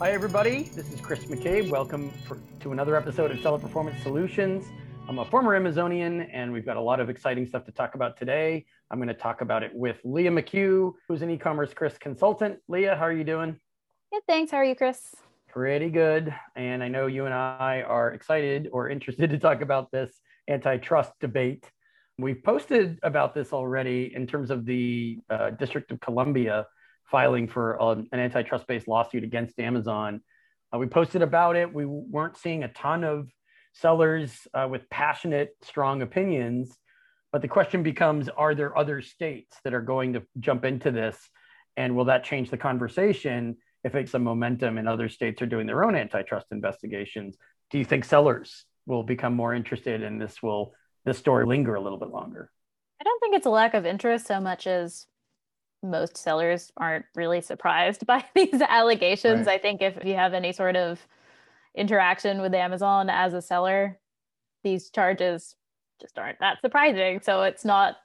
Hi, everybody. This is Chris McCabe. Welcome for, to another episode of Seller Performance Solutions. I'm a former Amazonian, and we've got a lot of exciting stuff to talk about today. I'm going to talk about it with Leah McHugh, who's an e-commerce Chris consultant. Leah, how are you doing? Good, thanks. How are you, Chris? Pretty good. And I know you and I are excited or interested to talk about this antitrust debate. We've posted about this already in terms of the uh, District of Columbia filing for uh, an antitrust based lawsuit against Amazon. Uh, we posted about it. We weren't seeing a ton of sellers uh, with passionate, strong opinions. But the question becomes are there other states that are going to jump into this? And will that change the conversation if it's a momentum and other states are doing their own antitrust investigations? Do you think sellers will become more interested and this will this story linger a little bit longer? I don't think it's a lack of interest so much as most sellers aren't really surprised by these allegations. Right. I think if you have any sort of interaction with Amazon as a seller, these charges just aren't that surprising. So it's not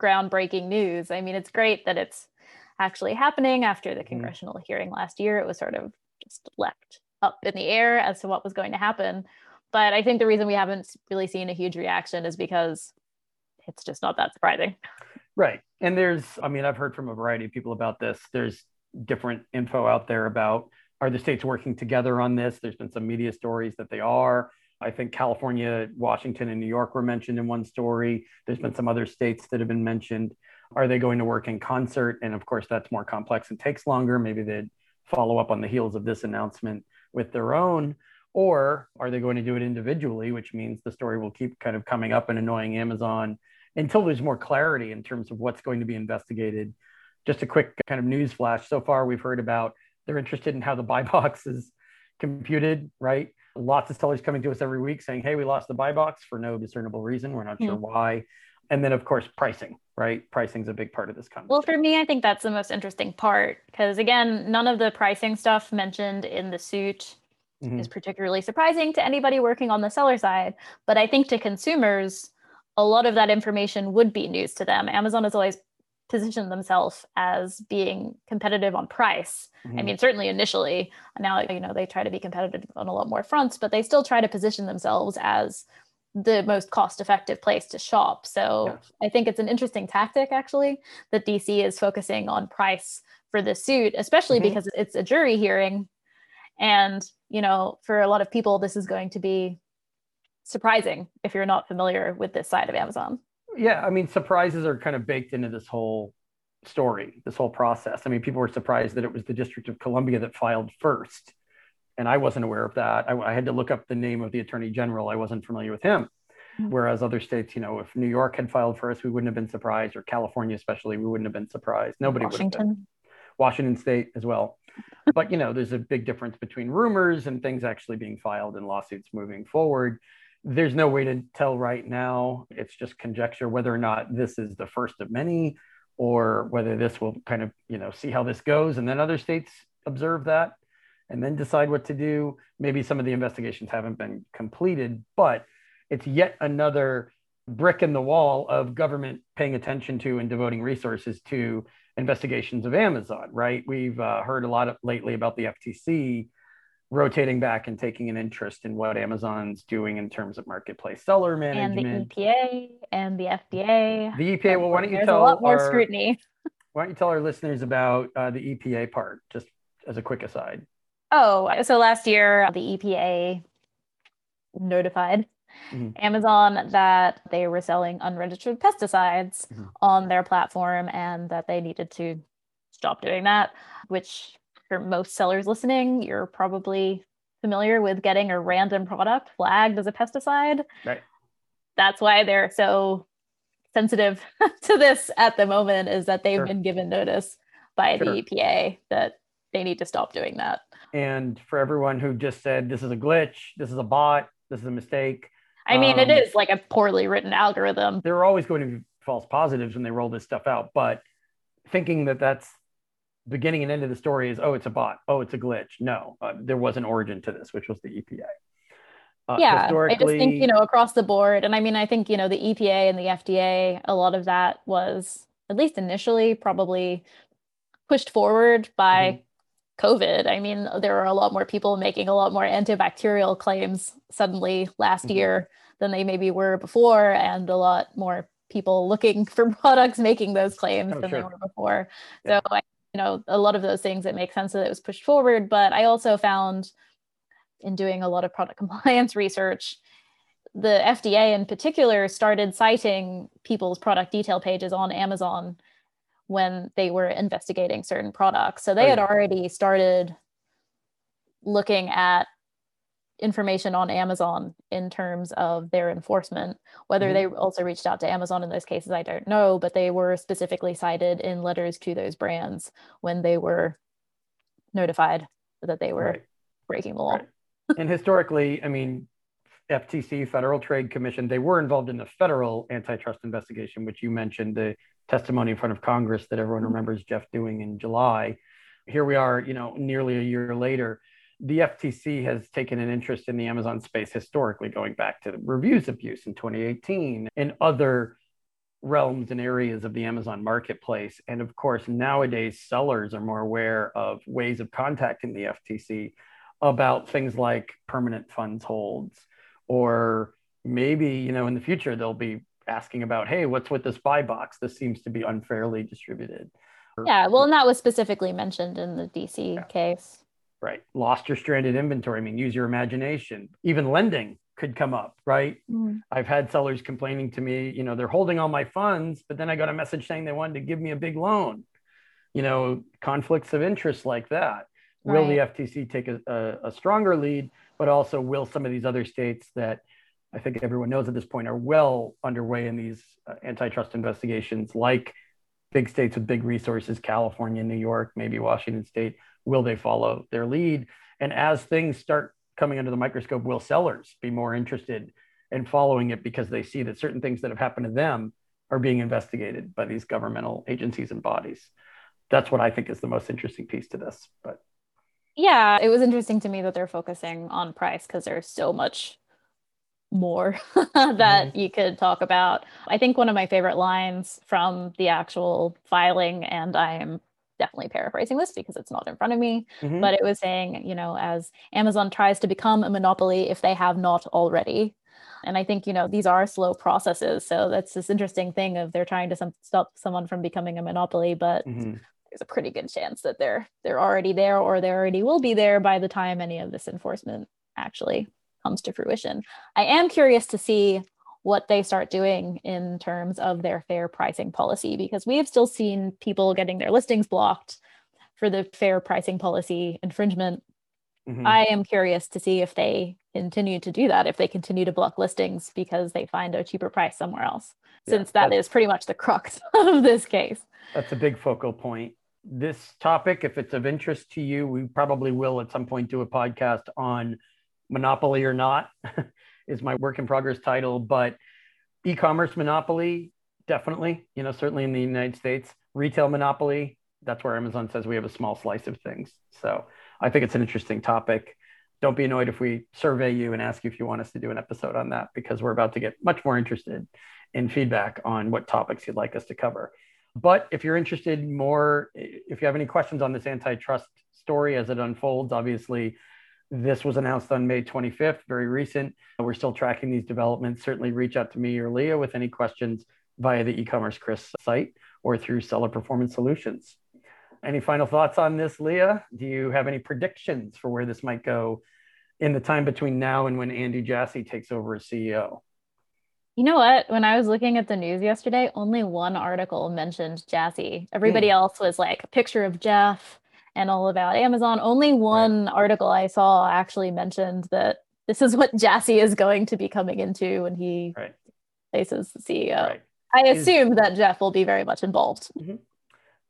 groundbreaking news. I mean, it's great that it's actually happening after the mm-hmm. congressional mm. hearing last year. It was sort of just left up in the air as to what was going to happen. But I think the reason we haven't really seen a huge reaction is because it's just not that surprising. Right. And there's, I mean, I've heard from a variety of people about this. There's different info out there about are the states working together on this? There's been some media stories that they are. I think California, Washington, and New York were mentioned in one story. There's been some other states that have been mentioned. Are they going to work in concert? And of course, that's more complex and takes longer. Maybe they'd follow up on the heels of this announcement with their own. Or are they going to do it individually, which means the story will keep kind of coming up and annoying Amazon until there's more clarity in terms of what's going to be investigated. Just a quick kind of news flash. So far, we've heard about they're interested in how the buy box is computed, right? Lots of sellers coming to us every week saying, hey, we lost the buy box for no discernible reason. We're not mm-hmm. sure why. And then, of course, pricing, right? Pricing is a big part of this conversation. Well, for me, I think that's the most interesting part because, again, none of the pricing stuff mentioned in the suit mm-hmm. is particularly surprising to anybody working on the seller side. But I think to consumers, a lot of that information would be news to them. Amazon has always positioned themselves as being competitive on price. Mm-hmm. I mean, certainly initially, now you know they try to be competitive on a lot more fronts, but they still try to position themselves as the most cost-effective place to shop. So yes. I think it's an interesting tactic actually that DC is focusing on price for the suit, especially mm-hmm. because it's a jury hearing, and you know, for a lot of people, this is going to be surprising if you're not familiar with this side of Amazon. Yeah, I mean, surprises are kind of baked into this whole story, this whole process. I mean, people were surprised that it was the District of Columbia that filed first. And I wasn't aware of that. I, I had to look up the name of the attorney general. I wasn't familiar with him. Mm-hmm. Whereas other states, you know, if New York had filed first, we wouldn't have been surprised, or California, especially, we wouldn't have been surprised. Nobody Washington. would have been. Washington State as well. but, you know, there's a big difference between rumors and things actually being filed and lawsuits moving forward there's no way to tell right now. It's just conjecture whether or not this is the first of many or whether this will kind of, you know, see how this goes. And then other states observe that and then decide what to do. Maybe some of the investigations haven't been completed, but it's yet another brick in the wall of government paying attention to and devoting resources to investigations of Amazon, right? We've uh, heard a lot of, lately about the FTC rotating back and taking an interest in what Amazon's doing in terms of marketplace seller management. And the EPA and the FDA. The EPA. Well, why don't you There's tell a lot more our, scrutiny. why don't you tell our listeners about uh, the EPA part, just as a quick aside? Oh, so last year the EPA notified mm-hmm. Amazon that they were selling unregistered pesticides mm-hmm. on their platform and that they needed to stop doing that, which for most sellers listening, you're probably familiar with getting a random product flagged as a pesticide. Right. That's why they're so sensitive to this at the moment is that they've sure. been given notice by sure. the EPA that they need to stop doing that. And for everyone who just said this is a glitch, this is a bot, this is a mistake. I mean, um, it is like a poorly written algorithm. There are always going to be false positives when they roll this stuff out, but thinking that that's beginning and end of the story is oh it's a bot oh it's a glitch no uh, there was an origin to this which was the epa uh, yeah i just think you know across the board and i mean i think you know the epa and the fda a lot of that was at least initially probably pushed forward by mm-hmm. COVID. I mean, there were a lot more people making a lot more antibacterial claims suddenly last mm-hmm. year than they maybe were before, and a lot more people looking for products making those claims oh, than sure. they were before. Yeah. So, I, you know, a lot of those things it makes sense that it was pushed forward. But I also found in doing a lot of product compliance research, the FDA in particular started citing people's product detail pages on Amazon when they were investigating certain products. So they had oh, already started looking at information on Amazon in terms of their enforcement. Whether mm-hmm. they also reached out to Amazon in those cases, I don't know, but they were specifically cited in letters to those brands when they were notified that they were right. breaking the law. Right. and historically, I mean, FTC, Federal Trade Commission, they were involved in the federal antitrust investigation, which you mentioned, the testimony in front of Congress that everyone mm-hmm. remembers Jeff doing in July. Here we are, you know, nearly a year later. The FTC has taken an interest in the Amazon space historically, going back to the reviews abuse in 2018 and other realms and areas of the Amazon marketplace. And of course, nowadays, sellers are more aware of ways of contacting the FTC about things like permanent funds holds, or maybe, you know, in the future, they'll be asking about, hey, what's with this buy box? This seems to be unfairly distributed. Yeah, well, and that was specifically mentioned in the DC yeah. case. Right. Lost your stranded inventory. I mean, use your imagination. Even lending could come up, right? Mm. I've had sellers complaining to me, you know, they're holding all my funds, but then I got a message saying they wanted to give me a big loan. You know, conflicts of interest like that. Right. Will the FTC take a, a, a stronger lead, but also will some of these other states that I think everyone knows at this point are well underway in these uh, antitrust investigations, like big states with big resources, California, New York, maybe Washington State. Will they follow their lead? And as things start coming under the microscope, will sellers be more interested in following it because they see that certain things that have happened to them are being investigated by these governmental agencies and bodies? That's what I think is the most interesting piece to this. But yeah, it was interesting to me that they're focusing on price because there's so much more that mm-hmm. you could talk about. I think one of my favorite lines from the actual filing, and I am definitely paraphrasing this because it's not in front of me, mm-hmm. but it was saying, you know, as Amazon tries to become a monopoly if they have not already. And I think, you know, these are slow processes. So that's this interesting thing of they're trying to some, stop someone from becoming a monopoly, but mm-hmm. there's a pretty good chance that they're they're already there or they already will be there by the time any of this enforcement actually comes to fruition. I am curious to see what they start doing in terms of their fair pricing policy because we have still seen people getting their listings blocked for the fair pricing policy infringement. Mm-hmm. I am curious to see if they continue to do that, if they continue to block listings because they find a cheaper price somewhere else, yeah, since that is pretty much the crux of this case. That's a big focal point. This topic, if it's of interest to you, we probably will at some point do a podcast on monopoly or not is my work in progress title but e-commerce monopoly definitely you know certainly in the united states. Retail monopoly that's where amazon says we have a small slice of things. So i think it's an interesting topic. Don't be annoyed if we survey you and ask you if you want us to do an episode on that because we're about to get much more interested in feedback on what topics you'd like us to cover. But if you're interested more if you have any questions on this antitrust story as it unfolds obviously this was announced on May 25th, very recent. We're still tracking these developments. Certainly reach out to me or Leah with any questions via the e-commerce Chris site or through Seller Performance Solutions. Any final thoughts on this, Leah? Do you have any predictions for where this might go in the time between now and when Andy Jassy takes over as CEO? You know what? When I was looking at the news yesterday, only one article mentioned Jassy. Everybody mm. else was like a picture of Jeff, and all about Amazon. Only one right. article I saw actually mentioned that this is what Jassy is going to be coming into when he right. faces the CEO. Right. I assume is, that Jeff will be very much involved. Mm-hmm.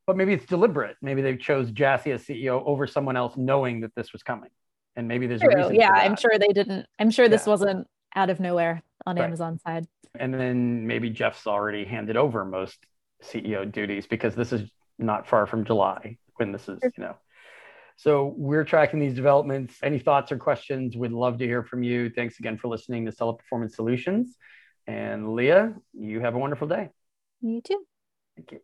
But maybe it's deliberate. Maybe they chose Jassy as CEO over someone else knowing that this was coming. And maybe there's True. a reason. Yeah, I'm sure they didn't. I'm sure this yeah. wasn't out of nowhere on right. Amazon side. And then maybe Jeff's already handed over most CEO duties because this is not far from July when this is, you know. So we're tracking these developments. Any thoughts or questions? We'd love to hear from you. Thanks again for listening to Seller Performance Solutions. And Leah, you have a wonderful day. You too. Thank you.